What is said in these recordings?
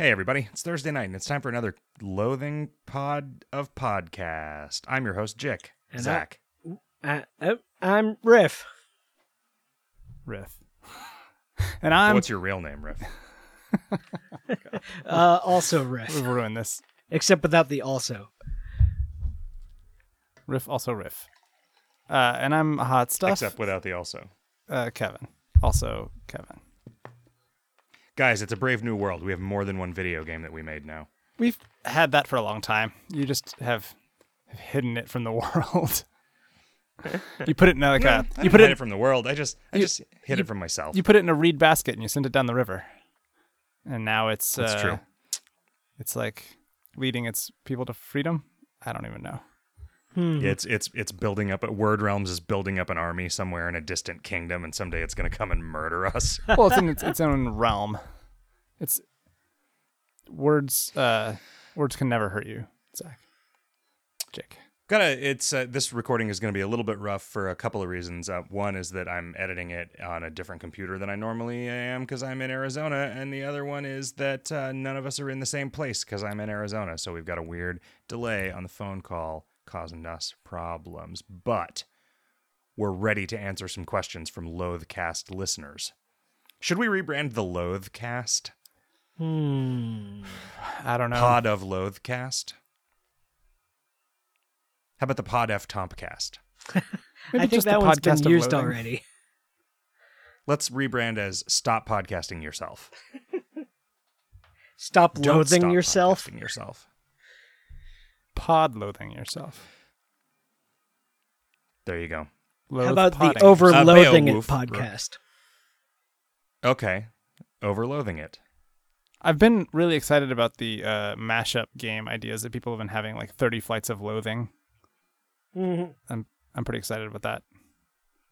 Hey, everybody. It's Thursday night, and it's time for another Loathing Pod of Podcast. I'm your host, Jick. And I- Zach. I, I, I'm Riff. Riff. and I'm What's your real name, Riff? Uh, also Riff, we've ruined this. except without the also. Riff also riff. Uh, and I'm hot stuff. Except without the also. uh, Kevin. Also Kevin. Guys, it's a brave new world. We have more than one video game that we made now. We've had that for a long time. You just have hidden it from the world. you put it in a, like a I you put it it from the world. I just, I you- just hid it from myself. you put it in a reed basket and you send it down the river. And now it's That's uh, true. It's like leading its people to freedom. I don't even know. It's it's it's building up. Word Realms is building up an army somewhere in a distant kingdom, and someday it's going to come and murder us. well, it's in its, its own realm. It's words. Uh, words can never hurt you, Zach. Jake. Gotta. It's uh, this recording is going to be a little bit rough for a couple of reasons. Uh, one is that I'm editing it on a different computer than I normally am because I'm in Arizona, and the other one is that uh, none of us are in the same place because I'm in Arizona. So we've got a weird delay on the phone call, causing us problems. But we're ready to answer some questions from Loathcast listeners. Should we rebrand the Loathcast? Hmm. I don't know. Pod of Loathcast? How about the Pod F Tompcast? Maybe I think just that one's been used loathing. already. Let's rebrand as Stop Podcasting Yourself. Stop loathing stop yourself. podcasting yourself. Pod loathing yourself. There you go. Loathe How about podding the overloathing it Beowulf. podcast? Okay. Overloathing it. I've been really excited about the uh, mashup game ideas that people have been having, like 30 flights of loathing. Mhm. I'm I'm pretty excited about that.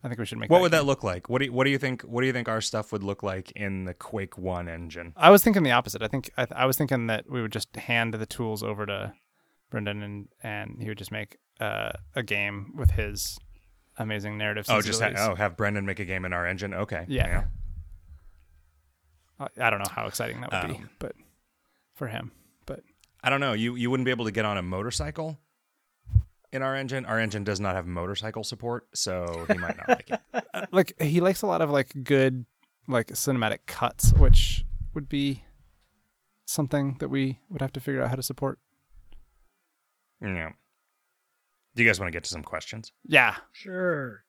I think we should make. What that would game. that look like? What do you, what do you think? What do you think our stuff would look like in the Quake One engine? I was thinking the opposite. I think I, I was thinking that we would just hand the tools over to Brendon and and he would just make uh, a game with his amazing narrative. Oh, just ha- oh, have Brendon make a game in our engine. Okay. Yeah. I, I don't know how exciting that would be, Um, but for him, but I don't know. You you wouldn't be able to get on a motorcycle in our engine. Our engine does not have motorcycle support, so he might not like it. uh, like he likes a lot of like good like cinematic cuts, which would be something that we would have to figure out how to support. Yeah. Do you guys want to get to some questions? Yeah, Sure.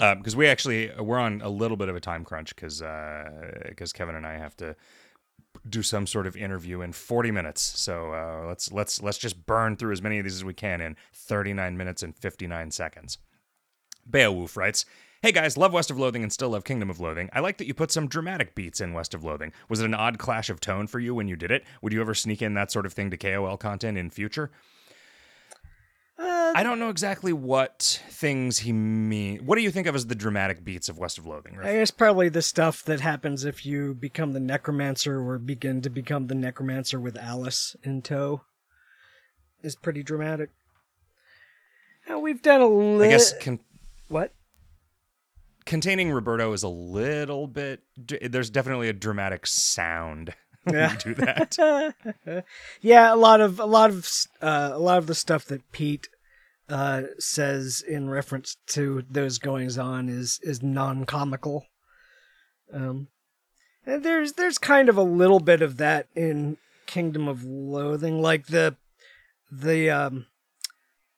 Um, because we actually uh, we're on a little bit of a time crunch because because uh, Kevin and I have to do some sort of interview in 40 minutes. So uh, let's let's let's just burn through as many of these as we can in 39 minutes and 59 seconds. Beowulf writes. Hey guys, love West of Loathing and still love Kingdom of Loathing. I like that you put some dramatic beats in West of Loathing. Was it an odd clash of tone for you when you did it? Would you ever sneak in that sort of thing to KOL content in future? Uh, I don't know exactly what things he mean. What do you think of as the dramatic beats of West of Loathing? I guess probably the stuff that happens if you become the necromancer or begin to become the necromancer with Alice in tow is pretty dramatic. Now we've done a little. I guess con- what? Containing Roberto is a little bit. There's definitely a dramatic sound when Yeah. you do that. yeah, a lot of a lot of uh, a lot of the stuff that Pete uh, says in reference to those goings on is is non comical. Um, and there's there's kind of a little bit of that in Kingdom of Loathing, like the the um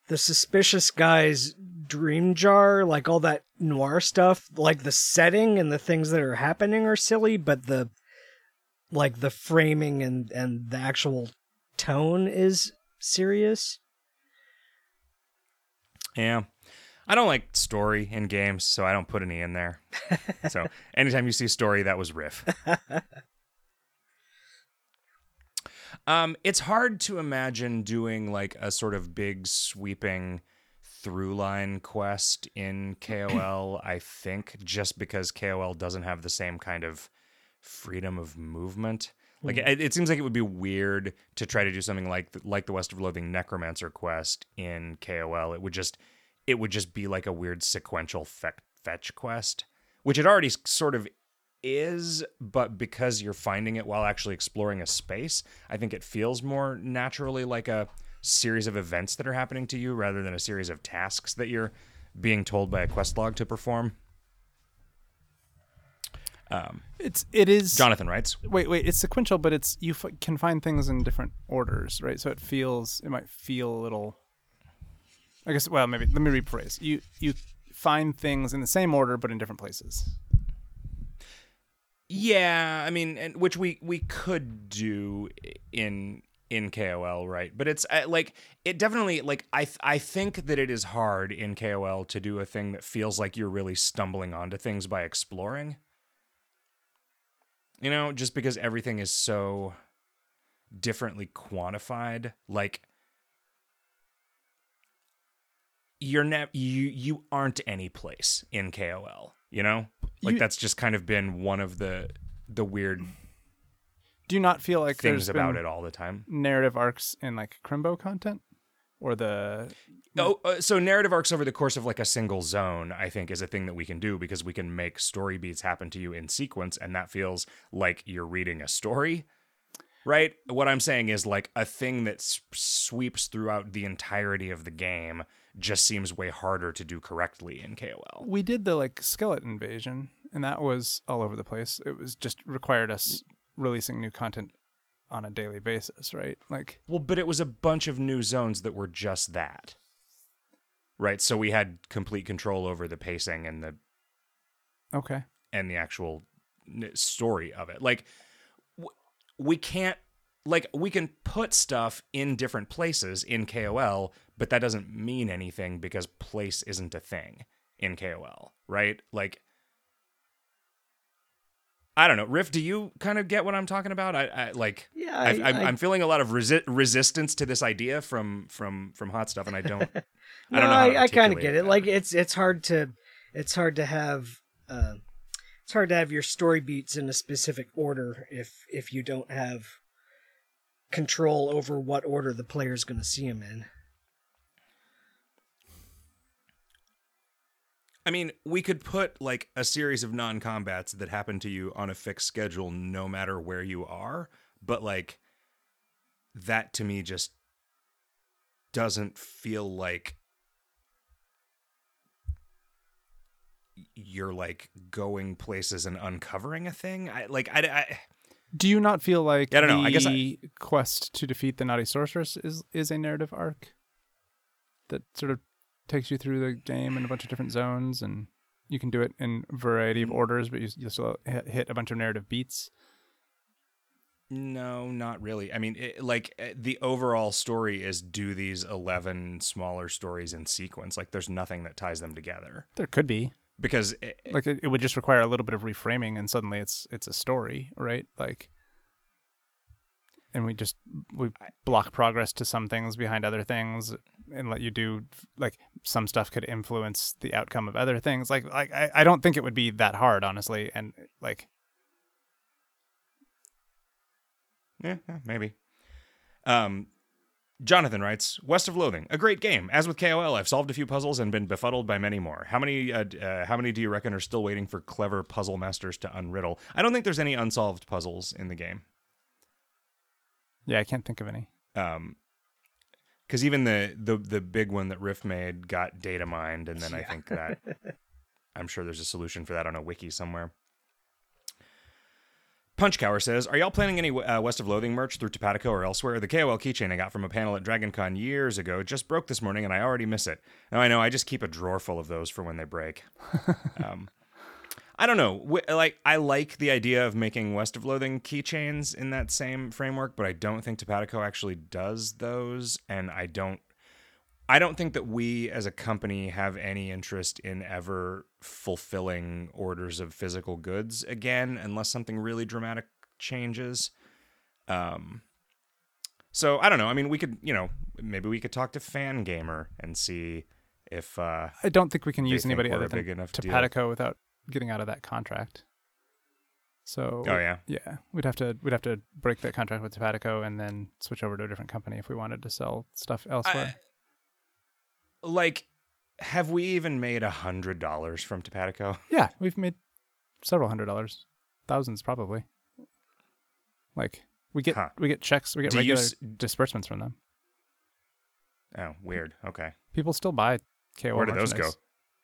the suspicious guy's dream jar, like all that noir stuff, like the setting and the things that are happening are silly, but the like the framing and and the actual tone is serious. yeah. I don't like story in games, so I don't put any in there. so anytime you see story, that was riff. um, it's hard to imagine doing like a sort of big sweeping through line quest in KOL, I think, just because KOL doesn't have the same kind of freedom of movement. Like hmm. it, it seems like it would be weird to try to do something like the, like the West of Loathing Necromancer quest in KOL. It would just it would just be like a weird sequential fe- fetch quest, which it already sort of is, but because you're finding it while actually exploring a space, I think it feels more naturally like a series of events that are happening to you rather than a series of tasks that you're being told by a quest log to perform. Um, It's it is Jonathan writes, Wait, wait. It's sequential, but it's you f- can find things in different orders, right? So it feels it might feel a little. I guess. Well, maybe let me rephrase. You you find things in the same order, but in different places. Yeah, I mean, and which we we could do in in KOL, right? But it's uh, like it definitely like I th- I think that it is hard in KOL to do a thing that feels like you're really stumbling onto things by exploring. You know, just because everything is so differently quantified, like you're ne- you you aren't any place in KOL, you know? Like You- that's just kind of been one of the the weird Do you not feel like things there's about been it all the time. narrative arcs in like Crimbo content, or the Oh, uh, so narrative arcs over the course of like a single zone, I think, is a thing that we can do because we can make story beats happen to you in sequence, and that feels like you're reading a story, right? What I'm saying is like a thing that s- sweeps throughout the entirety of the game just seems way harder to do correctly in KOL. we did the like skeleton invasion, and that was all over the place. It was just required us releasing new content on a daily basis, right? Like Well, but it was a bunch of new zones that were just that, right? So we had complete control over the pacing and the okay, and the actual story of it. Like we can't like we can put stuff in different places in KOL, but that doesn't mean anything because place isn't a thing in KOL, right? Like I don't know, Riff. Do you kind of get what I'm talking about? I, I like. Yeah, I, I- I'm, I- I'm feeling a lot of resi- resistance to this idea from from from hot stuff, and I don't. I no, don't know. I, I kind of get it it. Like it's it's hard to it's hard to have uh, it's hard to have your story beats in a specific order if if you don't have control over what order the player's going to see them in. I mean, we could put like a series of non-combats that happen to you on a fixed schedule no matter where you are, but like that to me just doesn't feel like you're like going places and uncovering a thing. I like I, I Do you not feel like I don't know. the I guess I- quest to defeat the naughty sorceress is is a narrative arc that sort of takes you through the game in a bunch of different zones, and you can do it in a variety Mm. of orders, but you, you still hit, hit a bunch of narrative beats. no, not really. I mean, it, like eh, the overall story is do these 11 smaller stories in sequence. Like there's nothing that ties them together. There could be Because eh, like it, it would just require a little bit of reframing, and suddenly it's it's a story, right? Like, and we just we block progress to some things behind other things, and let you do like some stuff could influence the outcome of other things. Like, like I, I don't think it would be that hard, honestly, and like Yeah, yeah, maybe. Um, Jonathan writes, "West of Loathing, a great game. As with KOL, I've solved a few puzzles and been befuddled by many more. How many? Uh, uh, how many do you reckon are still waiting for clever puzzle masters to unriddle? I don't think there's any unsolved puzzles in the game. Yeah, I can't think of any. Um, because even the the the big one that Riff made got data mined, and then I think that I'm sure there's a solution for that on a wiki somewhere." Punchcower says, "Are y'all planning any uh, West of Loathing merch through TopatoCo or elsewhere? The KOL keychain I got from a panel at DragonCon years ago just broke this morning, and I already miss it. Now I know I just keep a drawer full of those for when they break. um, I don't know. Like I like the idea of making West of Loathing keychains in that same framework, but I don't think TopatoCo actually does those, and I don't. I don't think that we as a company have any interest in ever fulfilling orders of physical goods again, unless something really dramatic changes. Um, so I don't know. I mean, we could, you know, maybe we could talk to Fangamer and see if uh, I don't think we can use anybody other than big enough deal. TopatoCo without getting out of that contract. So Oh yeah. Yeah, we'd have to we'd have to break that contract with TopatoCo and then switch over to a different company if we wanted to sell stuff elsewhere. like, have we even made a hundred dollars from TopatoCo? yeah, we've made several hundred dollars. thousands probably. Like we get Huh. we get checks, we get Do regular s- disbursements from them. Oh, weird. Okay. People still buy KOL Where do those go?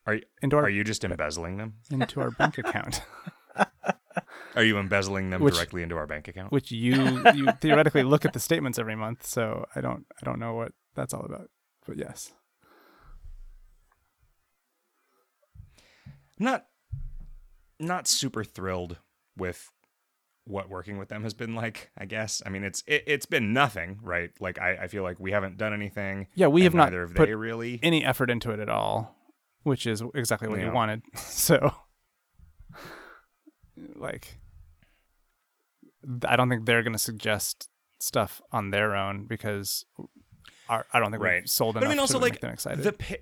Are you, into our are you just embezzling them? into our bank account, Are you embezzling them Which- directly into our bank account? which you you theoretically look at the statements every month. So I don't I don't know what that's all about, but yes. not not super thrilled with what working with them has been like i guess i mean it's it, it's been nothing right like I, I feel like we haven't done anything Yeah, we have not put really any effort into it at all, which is exactly what Yeah. you wanted. So, like, I don't think they're going to suggest stuff on their own because our, I don't think Right. we've sold but enough i mean also to like make them excited. the pi-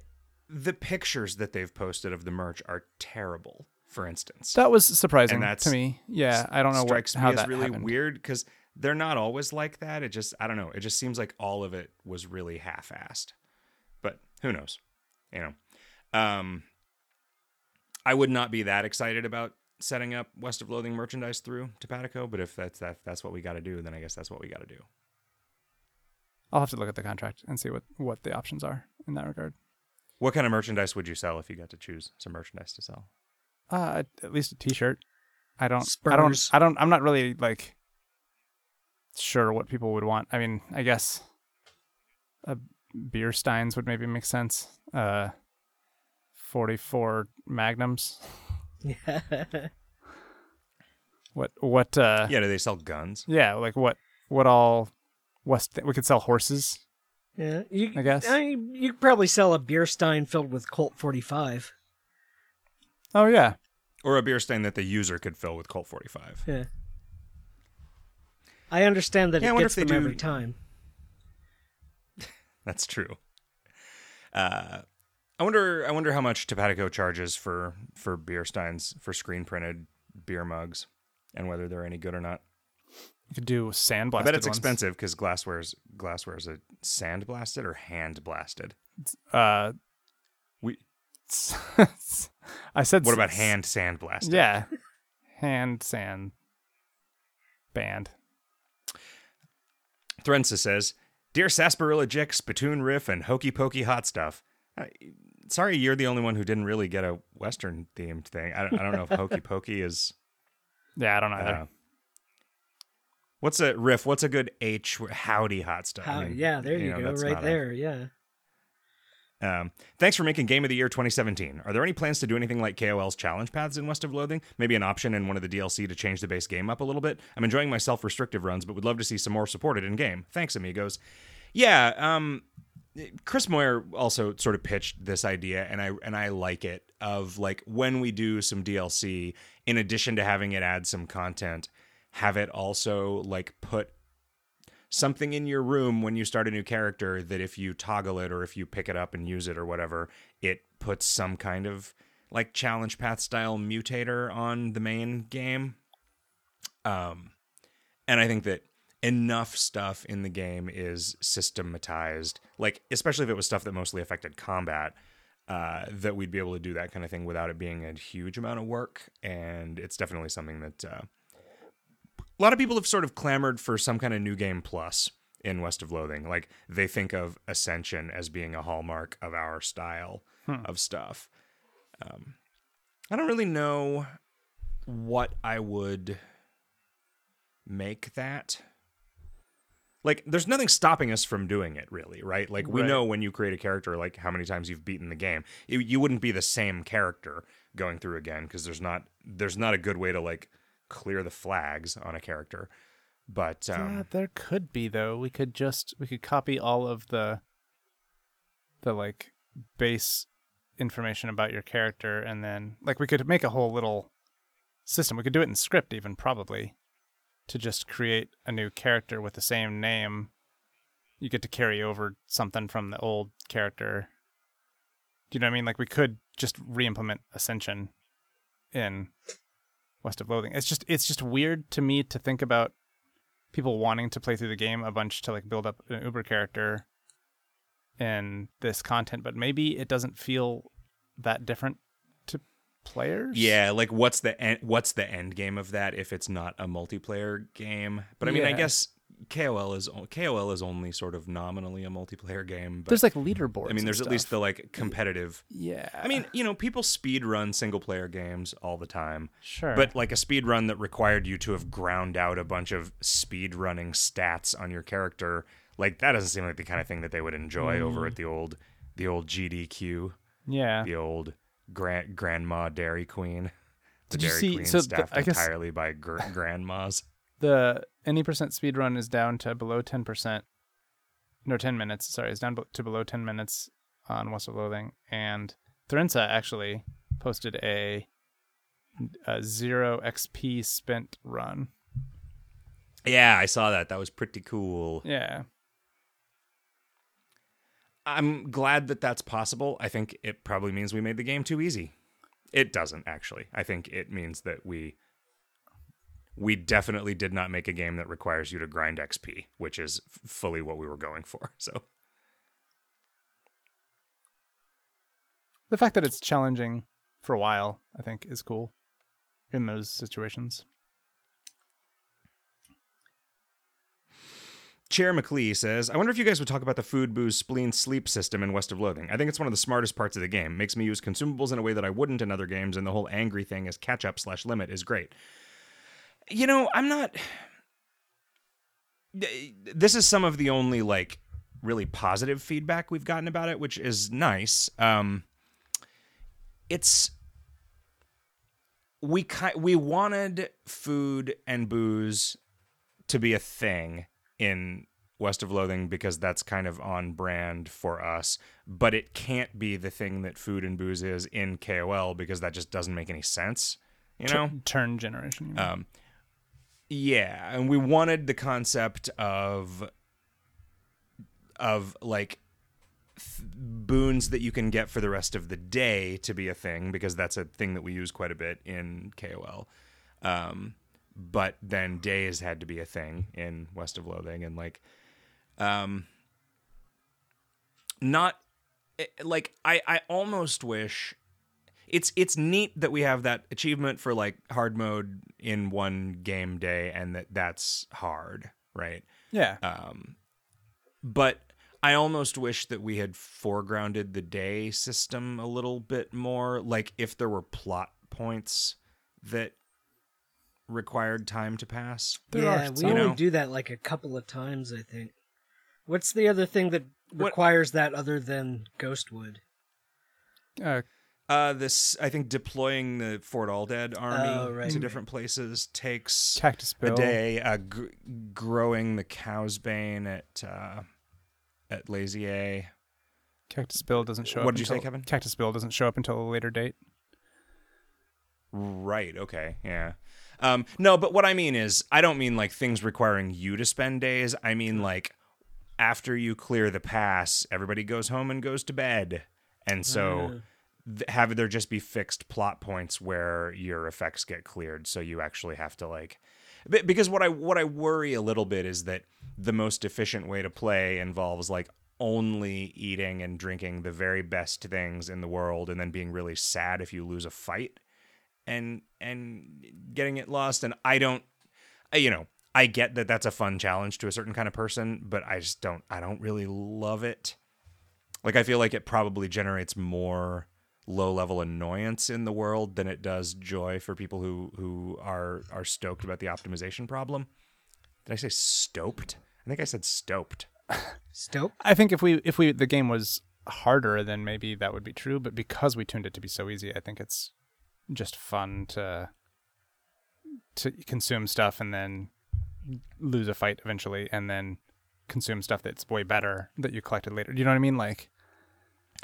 the pictures that they've posted of the merch are terrible for instance that was surprising to me. Yeah, I don't know what, strikes how me that really happened. weird because they're not always like that it just i don't know it just seems like all of it was really half-assed but who knows you know um i would not be that excited about setting up west of loathing merchandise through topatoco but if that's that that's what we got to do then i guess that's what we got to do I'll have to look at the contract and see what what the options are in that regard. what kind of merchandise would you sell if you got to choose some merchandise to sell Uh, at least a T-shirt. I don't. I don't. I don't. I'm not really like sure what people would want. I mean, I guess a beer steins would maybe make sense. Uh, 44 magnums. Yeah. What? What? Uh, yeah do they sell guns yeah. Like what? What all? West. We could sell horses. yeah. You, I guess. I you could probably sell a beer stein filled with Colt 45. Oh yeah. or a beer stein that the user could fill with colt 45 Yeah. I understand that Yeah, I it gets if they them do- every time. That's true. Uh, I wonder. I wonder how much TopatoCo charges for for beer steins for screen printed beer mugs, and whether they're any good or not. You could do sandblasted I bet it's ones. expensive because glassware's glassware is a sand blasted or hand blasted. Uh, We. I said. What about hand sand blasted? Yeah. Hand sand band. Thrensa says, "Dear Sarsaparilla Jick, Spittoon Riff, and Hokey Pokey Hot Stuff." Sorry, you're the only one who didn't really get a Western themed thing. I don't, I don't know if Hokey Pokey is. Yeah, I don't know either. Uh, what's a riff? What's a good H? Howdy, hot stuff. I mean, yeah, there you, know, go, right not a- there. Yeah. um, thanks for making Game of the Year 2017. Are there any plans to do anything like KOL's challenge paths in West of Loathing? Maybe an option in one of the DLC to change the base game up a little bit? I'm enjoying my self restrictive runs, but would love to see some more supported in game. Thanks, amigos. Yeah, um, Chris Moyer also sort of pitched this idea, and I and I like it. Of like when we do some DLC, in addition to having it add some content, have it also like put something in your room when you start a new character that if you toggle it or if you pick it up and use it or whatever, it puts some kind of like challenge path style mutator on the main game. Um, and I think that enough stuff in the game is systematized, like especially if it was stuff that mostly affected combat, uh, that we'd be able to do that kind of thing without it being a huge amount of work. And it's definitely something that uh, a lot of people have sort of clamored for some kind of new game plus in West of Loathing. Like they think of Ascension as being a hallmark of our style of stuff. Um, I don't really know what I would make that. Like, there's nothing stopping us from doing it, really, right? Like, we Right. know when you create a character, like how many times you've beaten the game. You, you wouldn't be the same character going through again because there's not there's not a good way to like clear the flags on a character. But um, yeah, there could be though. We could just we could copy all of the the like base information about your character and then like we could make a whole little system. We could do it in script even probably to just create a new character with the same name. You get to carry over something from the old character. Do you know what I mean? Like we could just re-implement Ascension in West of Loathing. It's just it's just weird to me to think about people wanting to play through the game a bunch to like build up an Uber character in this content, but maybe it doesn't feel that different players. Yeah, like what's the end, what's the end game of that if it's not a multiplayer game? But I mean, I guess KOL is KOL is only sort of nominally a multiplayer game. But there's like leaderboards. I mean, there's at least the like competitive. yeah. I mean, you know, people speed run single player games all the time. sure, But like a speed run that required you to have ground out a bunch of speed running stats on your character, like that doesn't seem like the kind of thing that they would enjoy over Mm. at the old the old GDQ, yeah, the old grand grandma Dairy Queen. The Did you Dairy see- Queen so the- staffed I guess- entirely by gr- grandmas. the any percent speed run is down to below 10%. No, 10 minutes. Sorry, it's down to below 10 minutes on West of Loathing. And Thrensa actually posted a, a zero XP spent run. Yeah, I saw that. That was pretty cool. Yeah. I'm glad that that's possible. I think it probably means we made the game too easy. It doesn't actually. I think it means that we we definitely did not make a game that requires you to grind XP, which is fully what we were going for. So The fact that it's challenging for a while, I think, is cool in those situations. Chair McLee says, I wonder if you guys would talk about the food, booze, spleen, sleep system in West of Loathing. I think it's one of the smartest parts of the game. Makes me use consumables in a way that I wouldn't in other games, and the whole angry thing as catch up slash limit is great. You know, I'm not. This is some of the only like really positive feedback we've gotten about it, which is nice. Um, it's we ki- we wanted food and booze to be a thing in West of Loathing because that's kind of on brand for us, but it can't be the thing that food and booze is in KOL because that just doesn't make any sense, you know? Turn generation. Um, yeah, and we wanted the concept of of like th- boons that you can get for the rest of the day to be a thing because that's a thing that we use quite a bit in KOL. Um, but then days had to be a thing in West of Loathing and like um not eh, like I I almost wish it's it's neat that we have that achievement for like hard mode in one game day and that that's hard, right? yeah. Um, but I almost wish that we had foregrounded the day system a little bit more. Like if there were plot points that required time to pass. There yeah, are we only You know? do that like a couple of times, I think. What's the other thing that What- requires that other than Ghostwood? Uh, Uh, this I think deploying the Fort Alldead army Oh, right, to right. different places takes Cactus Bill. a day. Uh, gr- growing the cow's bane at uh, at Lazy A. Cactus Bill doesn't show up. What did you say, Kevin? Cactus Bill doesn't show up until a later date. Right. Okay. Yeah. Um, no, but what I mean is, I don't mean like things requiring you to spend days. I mean like after you clear the pass, everybody goes home and goes to bed, and so th- have there just be fixed plot points where your effects get cleared, so you actually have to like. Because what I what I worry a little bit is that the most efficient way to play involves like only eating and drinking the very best things in the world, and then being really sad if you lose a fight and and getting it lost and i don't you know i get that that's a fun challenge to a certain kind of person but i just don't i don't really love it. Like i feel like it probably generates more low level annoyance in the world than it does joy for people who who are are stoked about the optimization problem. Did i say stoked? I think i said stoked. Stoked? I think if we if we the game was harder, then maybe that would be true. But because we tuned it to be so easy, I think it's just fun to to consume stuff and then lose a fight eventually, and then consume stuff that's way better that you collected later. Do you know what I mean? Like,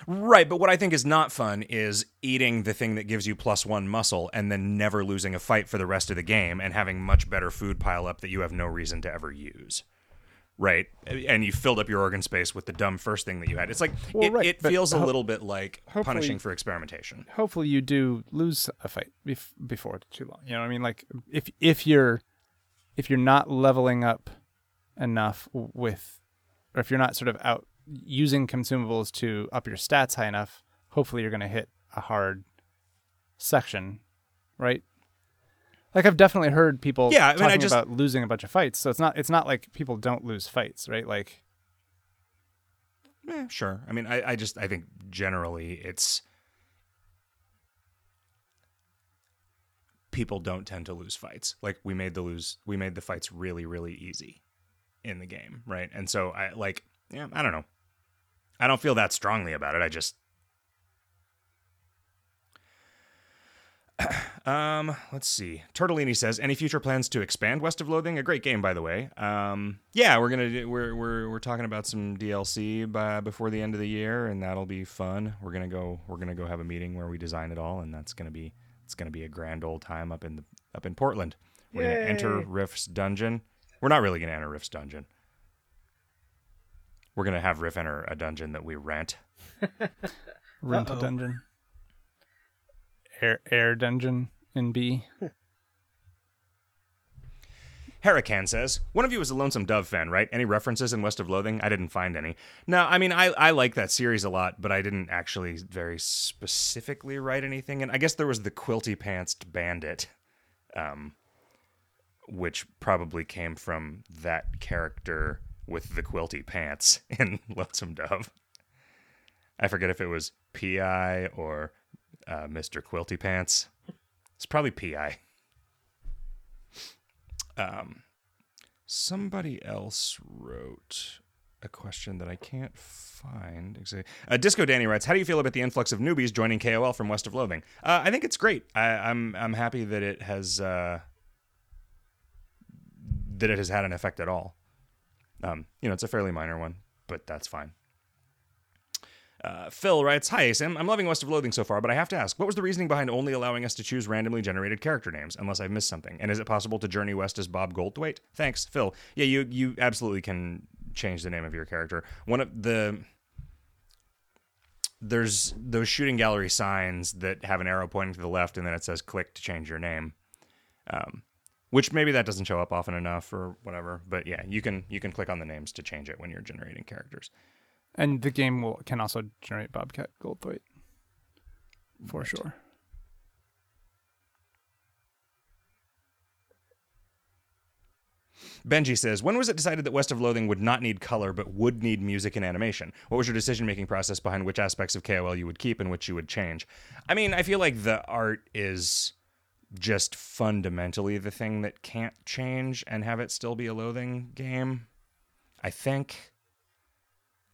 Right, but what I think is not fun is eating the thing that gives you plus one muscle and then never losing a fight for the rest of the game and having much better food pile up that you have no reason to ever use. Right, and you filled up your organ space with the dumb first thing that you had. It's like Well, it, right, it feels a little bit like punishing for experimentation. hopefully you do lose a fight bef- before too long. You know what I mean? Like if if you're if you're not leveling up enough with, or if you're not sort of out using consumables to up your stats high enough, hopefully you're going to hit a hard section, right? Like I've definitely heard people Yeah, I mean, I talking just- about losing a bunch of fights. So it's not it's not like people don't lose fights, right? Like Eh, sure. I mean, I, I just I think generally it's people don't tend to lose fights. Like we made the lose we made the fights really really easy in the game, right? And so I like yeah, I don't know. I don't feel that strongly about it. I just Um, let's see. Turtellini says, "Any future plans to expand West of Loathing? A great game, by the way. Um, yeah, we're gonna do, we're we're we're talking about some DLC by before the end of the year, and that'll be fun. We're gonna go we're gonna go have a meeting where we design it all, and that's gonna be it's gonna be a grand old time up in the up in Portland. We're gonna enter Yay. Riff's dungeon. We're not really gonna enter Riff's dungeon. We're gonna have Riff enter a dungeon that we rent. rent a Uh-oh. dungeon. Air air dungeon in B. Hurricane says, One of you is a Lonesome Dove fan, right? Any references in West of Loathing? I didn't find any. No, I mean, I, I like that series a lot, but I didn't actually very specifically write anything. And I guess there was the Quilty Pantsed Bandit, um, which probably came from that character with the quilty pants in Lonesome Dove. I forget if it was Pea Eye or uh, Mr. Quilty Pants. It's probably Pea Eye Um, somebody else wrote a question that I can't find. Exactly. Uh, Disco Danny writes, "How do you feel about the influx of newbies joining KOL from West of Loathing?" Uh, I think it's great. I, I'm I'm happy that it has uh, that it has had an effect at all. Um, you know, it's a fairly minor one, but that's fine. Uh, Phil writes, Hi, Sam. I'm loving West of Loathing so far, but I have to ask, what was the reasoning behind only allowing us to choose randomly generated character names, unless I've missed something? And is it possible to journey west as Bob Goldthwait? Thanks, Phil. Yeah, you you absolutely can change the name of your character. One of the there's those shooting gallery signs that have an arrow pointing to the left, and then it says "click to change your name." Um, which maybe that doesn't show up often enough, or whatever. But yeah, you can you can click on the names to change it when you're generating characters. And the game will can also generate Bobcat Goldthwait. For sure. Benji says, When was it decided that West of Loathing would not need color but would need music and animation? What was your decision making process behind which aspects of KOL you would keep and which you would change? I mean, I feel like the art is just fundamentally the thing that can't change and have it still be a loathing game. I think.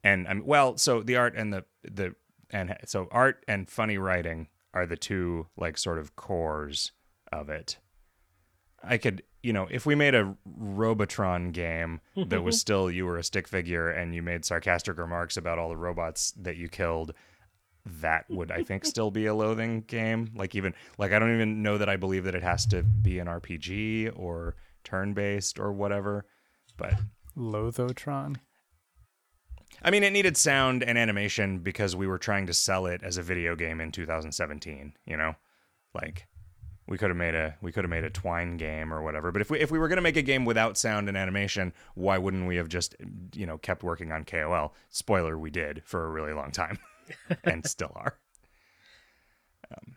And I'm well, so the art and the the and so art and funny writing are the two like sort of cores of it. I could, you know, if we made a Robotron game that was still you were a stick figure and you made sarcastic remarks about all the robots that you killed, that would I think still be a loathing game. Like even like I don't even know that I believe that it has to be an RPG or turn based or whatever. But Lothotron. I mean, it needed sound and animation because we were trying to sell it as a video game in 2017. You know, like we could have made a we could have made a Twine game or whatever. But if we if we were gonna make a game without sound and animation, why wouldn't we have just you know kept working on KOL? Spoiler: we did for a really long time, and still are. Um,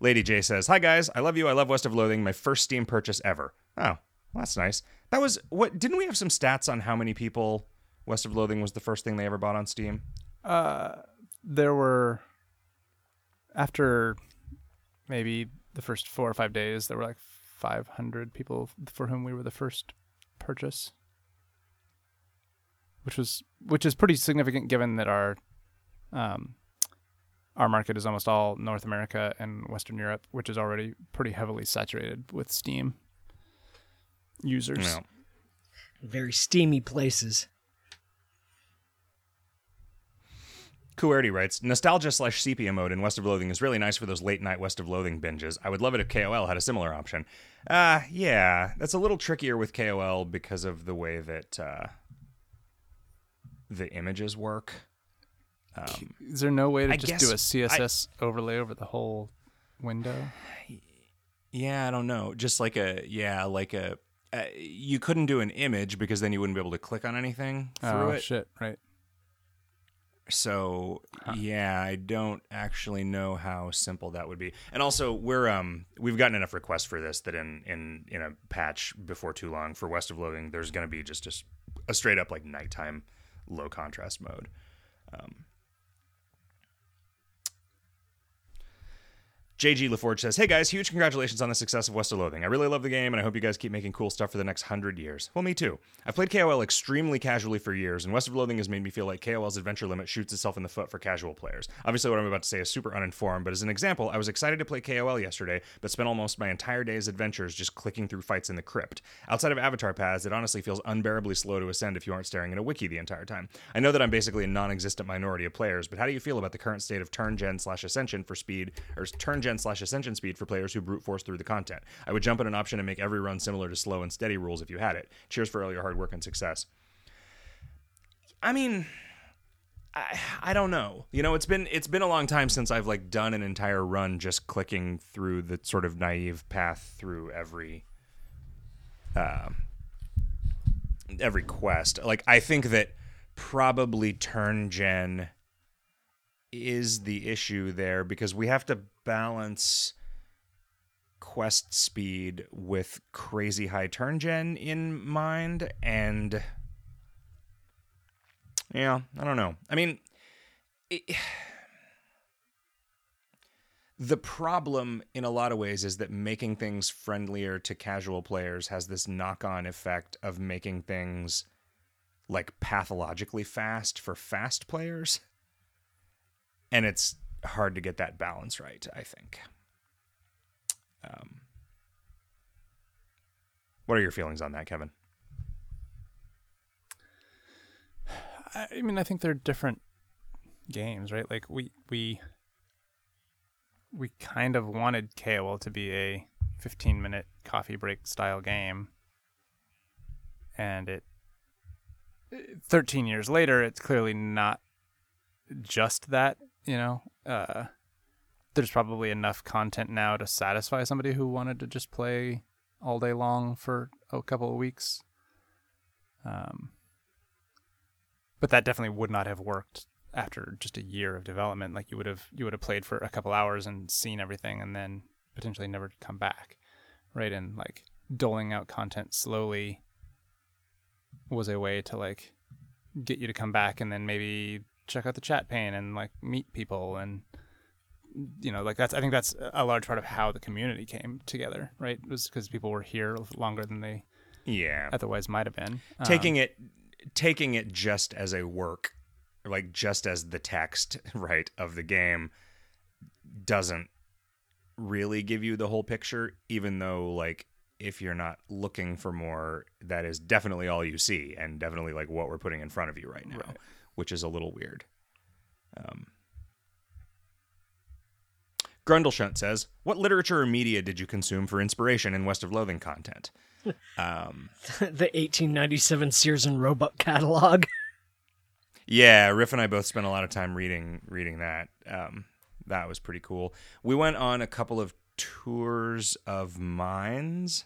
Lady J says, "Hi guys, I love you. I love West of Loathing. My first Steam purchase ever. Oh, well, that's nice. That was what? Didn't we have some stats on how many people West of Loathing was the first thing they ever bought on Steam? Uh, there were after maybe the first four or five days, there were like 500 people for whom we were the first purchase, which was which is pretty significant given that our um our market is almost all North America and Western Europe, which is already pretty heavily saturated with Steam users. No. Very steamy places. Kuerty writes, nostalgia slash sepia mode in West of Loathing is really nice for those late night West of Loathing binges. I would love it if KOL had a similar option. Uh, yeah, that's a little trickier with KOL because of the way that uh, the images work. Um, Is there no way to I just do a guess I- CSS overlay over the whole window? yeah, I don't know. Just like a, yeah, like a, uh, you couldn't do an image because then you wouldn't be able to click on anything through oh it. shit! Right. So yeah, I don't actually know how simple that would be. And also, we're um we've gotten enough requests for this that in in in a patch before too long for West of Loathing, there's going to be just just a straight up like nighttime low contrast mode. Um, JG LaForge says, Hey guys, huge congratulations on the success of West of Loathing. I really love the game, and I hope you guys keep making cool stuff for the next hundred years. Well, me too. I've played KOL extremely casually for years, and West of Loathing has made me feel like KOL's adventure limit shoots itself in the foot for casual players. Obviously, what I'm about to say is super uninformed, but as an example, I was excited to play KOL yesterday, but spent almost my entire day's adventures just clicking through fights in the crypt. Outside of avatar paths, it honestly feels unbearably slow to ascend if you aren't staring at a wiki the entire time. I know that I'm basically a non-existent minority of players, but how do you feel about the current state of turn gen slash ascension for speed, or turn gen slash ascension speed for players who brute force through the content? I would jump at an option and make every run similar to slow and steady rules if you had it. Cheers for all your hard work and success. I mean, I, I don't know. You know, it's been it's been a long time since I've like done an entire run just clicking through the sort of naive path through every um every quest. Like I think that probably turn gen is the issue there because we have to balance quest speed with crazy high turn gen in mind and yeah, I don't know. I mean, it, the problem in a lot of ways is that making things friendlier to casual players has this knock-on effect of making things like pathologically fast for fast players. And it's hard to get that balance right, I think. Um, what are your feelings on that, Kevin? I mean, I think they're different games, right? Like we we we kind of wanted KOL to be a 15 minute coffee break style game, and it 13 years later, it's clearly not just that. You know, uh, there's probably enough content now to satisfy somebody who wanted to just play all day long for a couple of weeks. Um, but that definitely would not have worked after just a year of development. Like you would have you would have played for a couple hours and seen everything, and then potentially never come back, right? And like doling out content slowly was a way to like get you to come back and then maybe check out the chat pane and like meet people and you know like that's i think that's a large part of how the community came together right it was because people were here longer than they Yeah. otherwise might have been Um, taking it taking it just as a work like just as the text right of the game doesn't really give you the whole picture even though like if you're not looking for more that is definitely all you see and definitely like what we're putting in front of you right now Right. Which is a little weird um Grundleshunt says, "What literature or media did you consume for inspiration in West of Loathing content?" Um, the 1897 Sears and Roebuck catalog. Yeah, Riff and I both spent a lot of time reading reading that. Um, that was pretty cool. We went on a couple of tours of mines.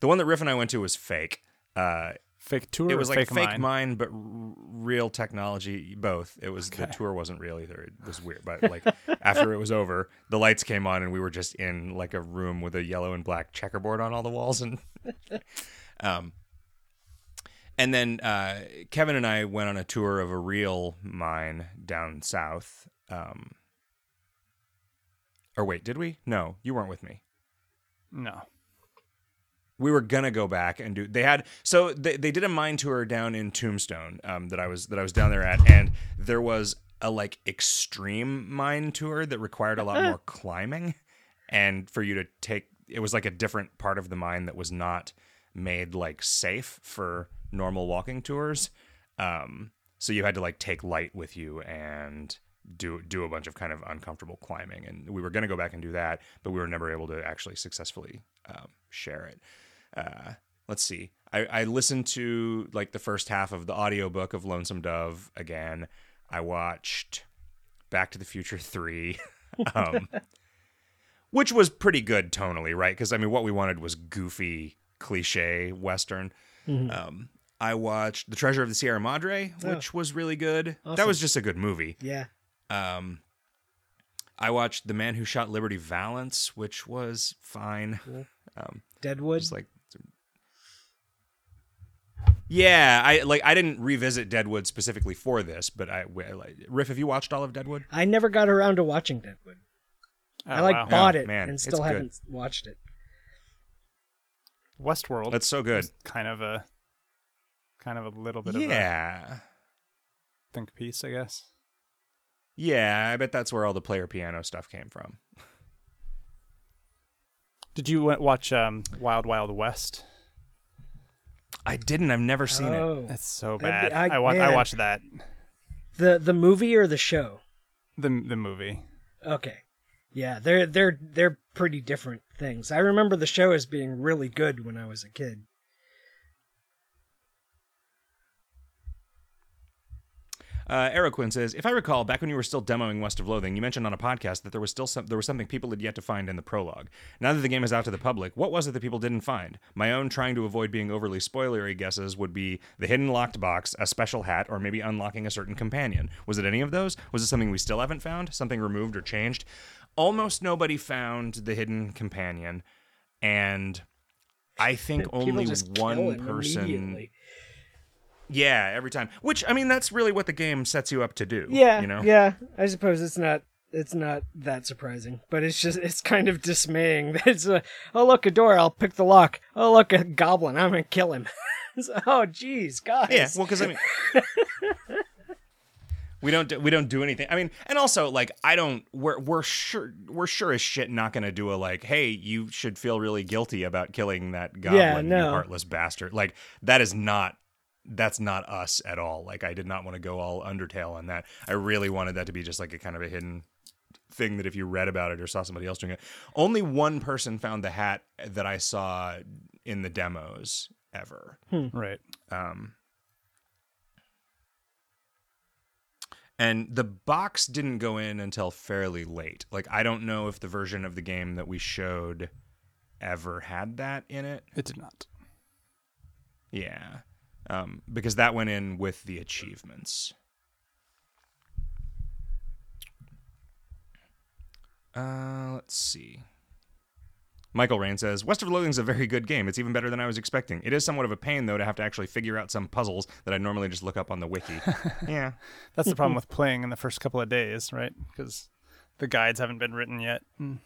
The one that Riff and I went to was fake. Uh, fake tour it was like fake fake mine? mine, but r- real technology. Both. It was the tour wasn't real either. It was weird. But like after it was over, the lights came on and we were just in like a room with a yellow and black checkerboard on all the walls and um and then uh, Kevin and I went on a tour of a real mine down south. Um, or wait, did we? No, you weren't with me no we were gonna go back and do they had so they, they did a mine tour down in tombstone um, that i was that i was down there at and there was a like extreme mine tour that required a lot more climbing. And for you to take it was like a different part of the mine that was not made like safe for normal walking tours. Um, so you had to like take light with you and do do a bunch of kind of uncomfortable climbing. And we were going to go back and do that but we were never able to actually successfully um, share it uh, let's see I, I listened to like the first half of the audiobook of lonesome dove again i watched back to the future 3 um, which was pretty good tonally right because i mean what we wanted was goofy cliche western um, I watched The Treasure of the Sierra Madre, Oh. which was really good. That was just a good movie. Yeah. Um, I watched The Man Who Shot Liberty Valance, which was fine. Cool. Um, Deadwood. just like yeah i like i didn't revisit deadwood specifically for this but I like riff have you watched all of deadwood I never got around to watching Deadwood. I Oh, like wow. bought Oh, it man, and still good. haven't watched it. Westworld. that's so good is kind of a kind of a little bit of a yeah think piece, I guess. yeah i bet that's where all the player piano stuff came from Did you watch um, Wild Wild West? I didn't i've never seen it oh. That's so bad. be- I- I, wa- I man. watched that the the movie or the show? the the movie. Okay. Yeah, they're they're they're pretty different things. I remember the show as being really good when I was a kid. Uh, Aeroquin says, if I recall, back when you were still demoing West of Loathing, you mentioned on a podcast that there was still some there was something people had yet to find in the prologue. Now that the game is out to the public, what was it that people didn't find? My own trying to avoid being overly spoilery guesses would be the hidden locked box, a special hat, or maybe unlocking a certain companion. Was it any of those? Was it something we still haven't found? Something removed or changed? Almost nobody found the hidden companion, and I think only one person. Yeah, every time. Which I mean, that's really what the game sets you up to do. Yeah, you know. yeah. I suppose it's not it's not that surprising, but it's just it's kind of dismaying. It's a oh look a door, I'll pick the lock. Oh look a goblin, I'm gonna kill him. Oh jeez, guys. Yeah, well, because I mean, we don't do, we don't do anything. I mean, and also like I don't. We're we're sure we're sure as shit not going to do a like. Hey, you should feel really guilty about killing that goblin, Yeah, you no. heartless bastard. Like that is not. That's not us at all. Like I did not want to go all Undertale on that. I really wanted that to be just like a kind of a hidden thing that if you read about it or saw somebody else doing it, only one person found the hat that I saw in the demos ever. Right. Um, and the box didn't go in until fairly late. Like I don't know if the version of the game that we showed ever had that in it. It did not. Yeah. Um, because that went in with the achievements. Uh, let's see. Michael Rain says, West of Loathing is a very good game. It's even better than I was expecting. It is somewhat of a pain, though, to have to actually figure out some puzzles that I normally just look up on the wiki. yeah. That's the problem with playing in the first couple of days, right? Because the guides haven't been written yet. Mm.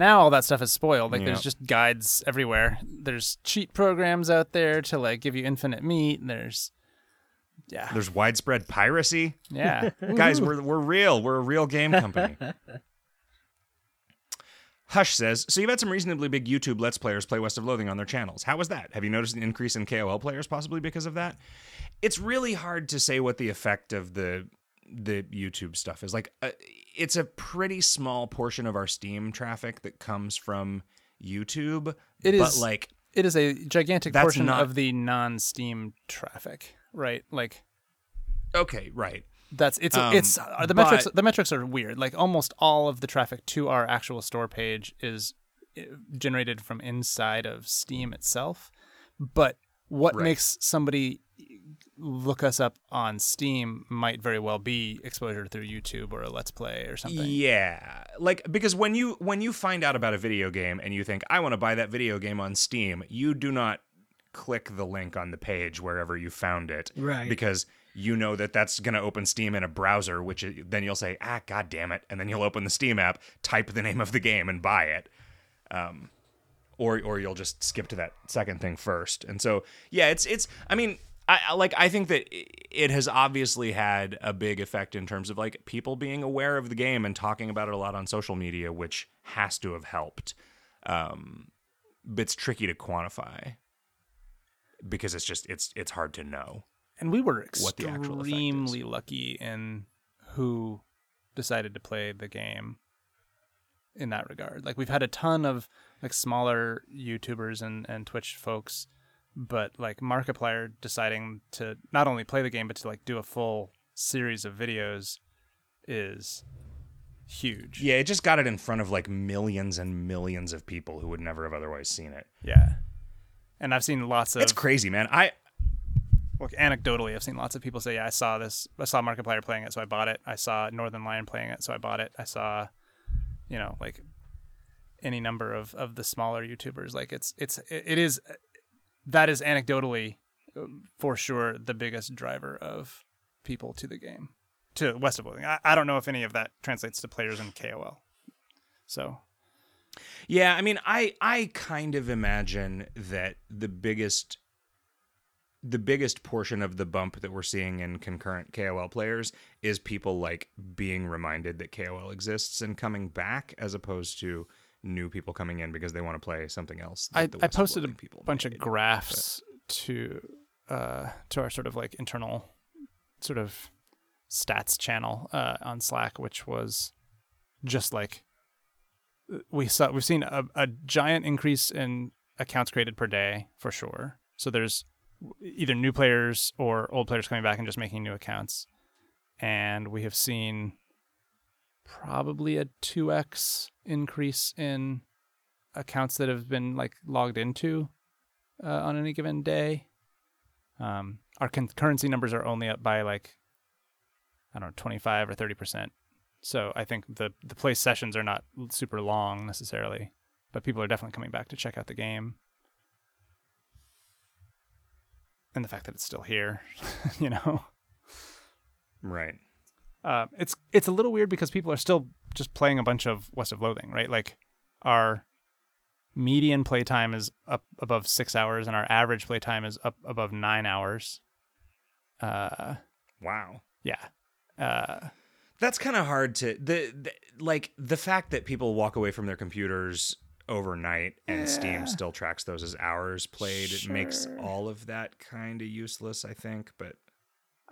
Now all that stuff is spoiled. Like Yeah. there's just guides everywhere. There's cheat programs out there to like give you infinite meat. There's yeah. There's widespread piracy. Yeah. Guys, we're, we're real. We're a real game company. Hush says, so you've had some reasonably big YouTube Let's Players play West of Loathing on their channels. How was that? Have you noticed an increase in KOL players possibly because of that? It's really hard to say what the effect of the the YouTube stuff is. Like, uh, it's a pretty small portion of our Steam traffic that comes from YouTube. It but is- like, it is a gigantic portion not- of the non-Steam traffic, right? Like okay, right. that's it's Um, it's uh, the metrics but- the metrics are weird. Like almost all of the traffic to our actual store page is uh, generated from inside of Steam itself. But what Right. makes somebody look us up on Steam might very well be exposure through YouTube or a Let's Play or something. Yeah, like because when you when you find out about a video game and you think I want to buy that video game on Steam, you do not click the link on the page wherever you found it, Right. Because you know that that's going to open Steam in a browser, which i- then you'll say, ah, god damn it, and then you'll open the Steam app, type the name of the game, and buy it. Um, or or you'll just skip to that second thing first. And so yeah, it's it's. I mean. I, like I think that it has obviously had a big effect in terms of like people being aware of the game and talking about it a lot on social media, which has to have helped. Um, but it's tricky to quantify because it's just it's it's hard to know. And we were what the actual is. extremely lucky in who decided to play the game in that regard. Like we've had a ton of like smaller YouTubers and, and Twitch folks, but like Markiplier deciding to not only play the game but to like do a full series of videos is huge. Yeah, it just got it in front of like millions and millions of people who would never have otherwise seen it. Yeah. And I've seen lots of It's crazy, man. I Look, anecdotally, I've seen lots of people say, "Yeah, I saw this. I saw Markiplier playing it, so I bought it. I saw Northernlion playing it, so I bought it. I saw, you know, like any number of of the smaller YouTubers. Like it's it's it is that is anecdotally um, for sure the biggest driver of people to the game to West of Loathing. I, I don't know if any of that translates to players in KOL. So Yeah, I mean, I I kind of imagine that the biggest the biggest portion of the bump that we're seeing in concurrent KOL players is people like being reminded that KOL exists and coming back as opposed to new people coming in because they want to play something else. I, I posted a people bunch of made. graphs to uh to our sort of like internal sort of stats channel uh on Slack, which was just like we saw we've seen a, a giant increase in accounts created per day for sure. So there's either new players or old players coming back and just making new accounts. And we have seen probably a 2x increase in accounts that have been like logged into uh, on any given day. Um, our concurrency numbers are only up by like I don't know, 25 or 30 percent. So I think the the play sessions are not super long necessarily, but people are definitely coming back to check out the game. And the fact that it's still here, you know, Right. Uh, it's it's a little weird because people are still just playing a bunch of West of Loathing, right? Like our median playtime is up above six hours, and our average playtime is up above nine hours. Uh, Wow. yeah. Uh, That's kind of hard to the, the like the fact that people walk away from their computers overnight and Steam still tracks those as hours played it makes all of that kind of useless, I think, but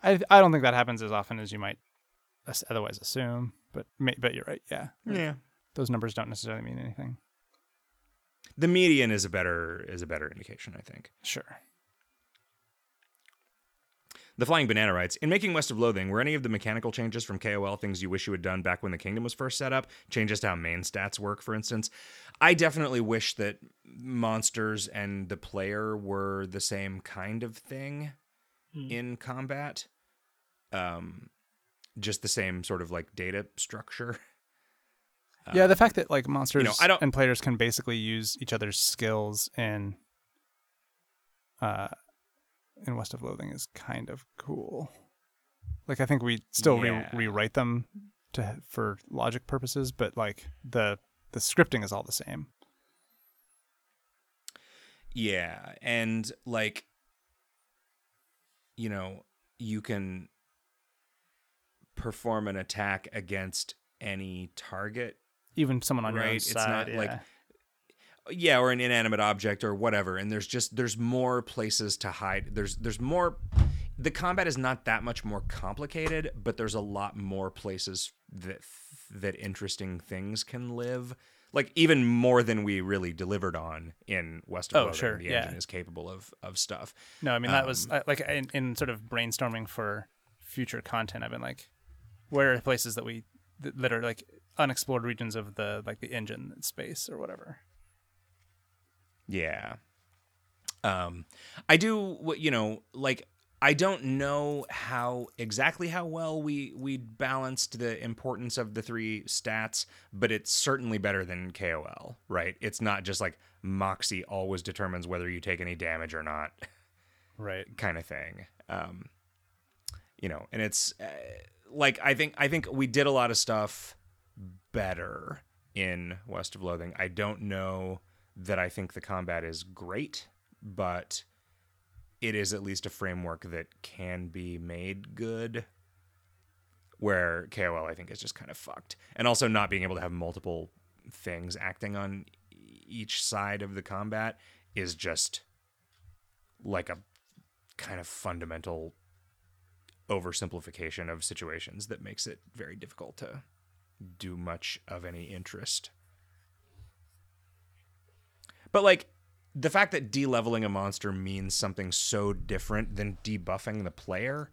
I I don't think that happens as often as you might otherwise assume, but but you're right. Yeah, yeah. those numbers don't necessarily mean anything. The median is a better is a better indication, I think. Sure. The Flying Banana writes In making West of Loathing, were any of the mechanical changes from KOL things you wish you had done back when the kingdom was first set up? Changes to how main stats work, for instance? I definitely wish that monsters and the player were the same kind of thing in combat. Um, just the same sort of like data structure. yeah, the fact that like monsters I don't- and players can basically use each other's skills in uh in West of Loathing is kind of cool. Like I think we still Yeah. re- rewrite them to for logic purposes, but like the the scripting is all the same. Yeah, and like you know, you can perform an attack against any target. Even someone on your own Right, it's side, not like- yeah. Yeah, or an inanimate object or whatever. And there's just there's more places to hide. There's there's more the combat is not that much more complicated, but there's a lot more places that that interesting things can live. Like even more than we really delivered on in West of Oh, sure, the yeah. engine is capable of of stuff. No, I mean that was Um, uh, like in, in sort of brainstorming for future content. I've been like, where are places that we that are like unexplored regions of the like the engine space or whatever. Yeah. Um, I do what you know, like I don't know how exactly how well we we balanced the importance of the three stats, but it's certainly better than KOL, right? It's not just like Moxie always determines whether you take any damage or not, Right. kind of thing. Um, you know, and it's uh, like I think I think we did a lot of stuff better in West of Loathing. I don't know that I think the combat is great, but it is at least a framework that can be made good. Where KOL I think is just kind of fucked, and also not being able to have multiple things acting on each side of the combat is just like a kind of fundamental oversimplification of situations that makes it very difficult to do much of any interest. But like the fact that de-leveling a monster means something so different than debuffing the player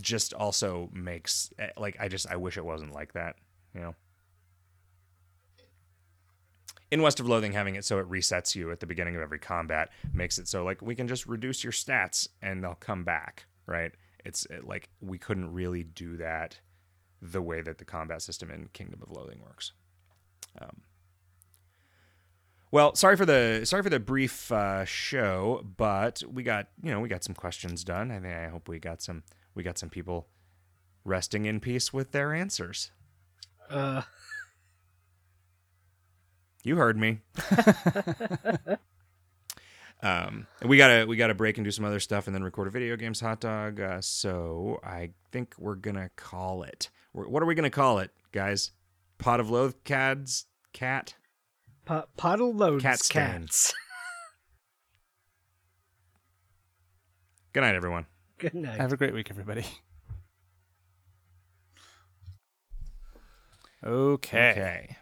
just also makes eh, like I just I wish it wasn't like that, you know. In West of Loathing, having it so it resets you at the beginning of every combat makes it so like we can just reduce your stats and they'll come back, right? It's uh, like we couldn't really do that the way that the combat system in Kingdom of Loathing works. Um, well, sorry for the sorry for the brief uh, show, but we got you know we got some questions done. I think I hope we got some we got some people resting in peace with their answers. Uh, You heard me. um, we gotta we gotta break and do some other stuff, and then record a video games hot dog. Uh, so I think we're gonna call it. We're, what are we gonna call it, guys? Pot of loath cads cat. pot Pottle loads Cat stain. cats. Good night, everyone. Good night. Have a great week, everybody. Okay. Okay.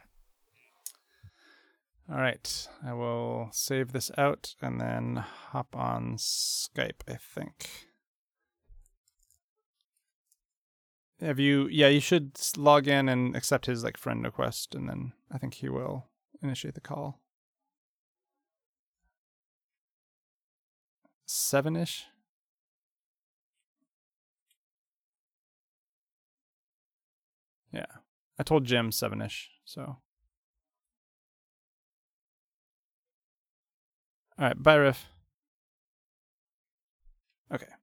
All right. I will save this out and then hop on Skype, I think. Have you Yeah, you should log in and accept his like friend request and then I think he will initiate the call. 7ish. Yeah. I told Jim 7ish, so All right, bye, Riff. Okay.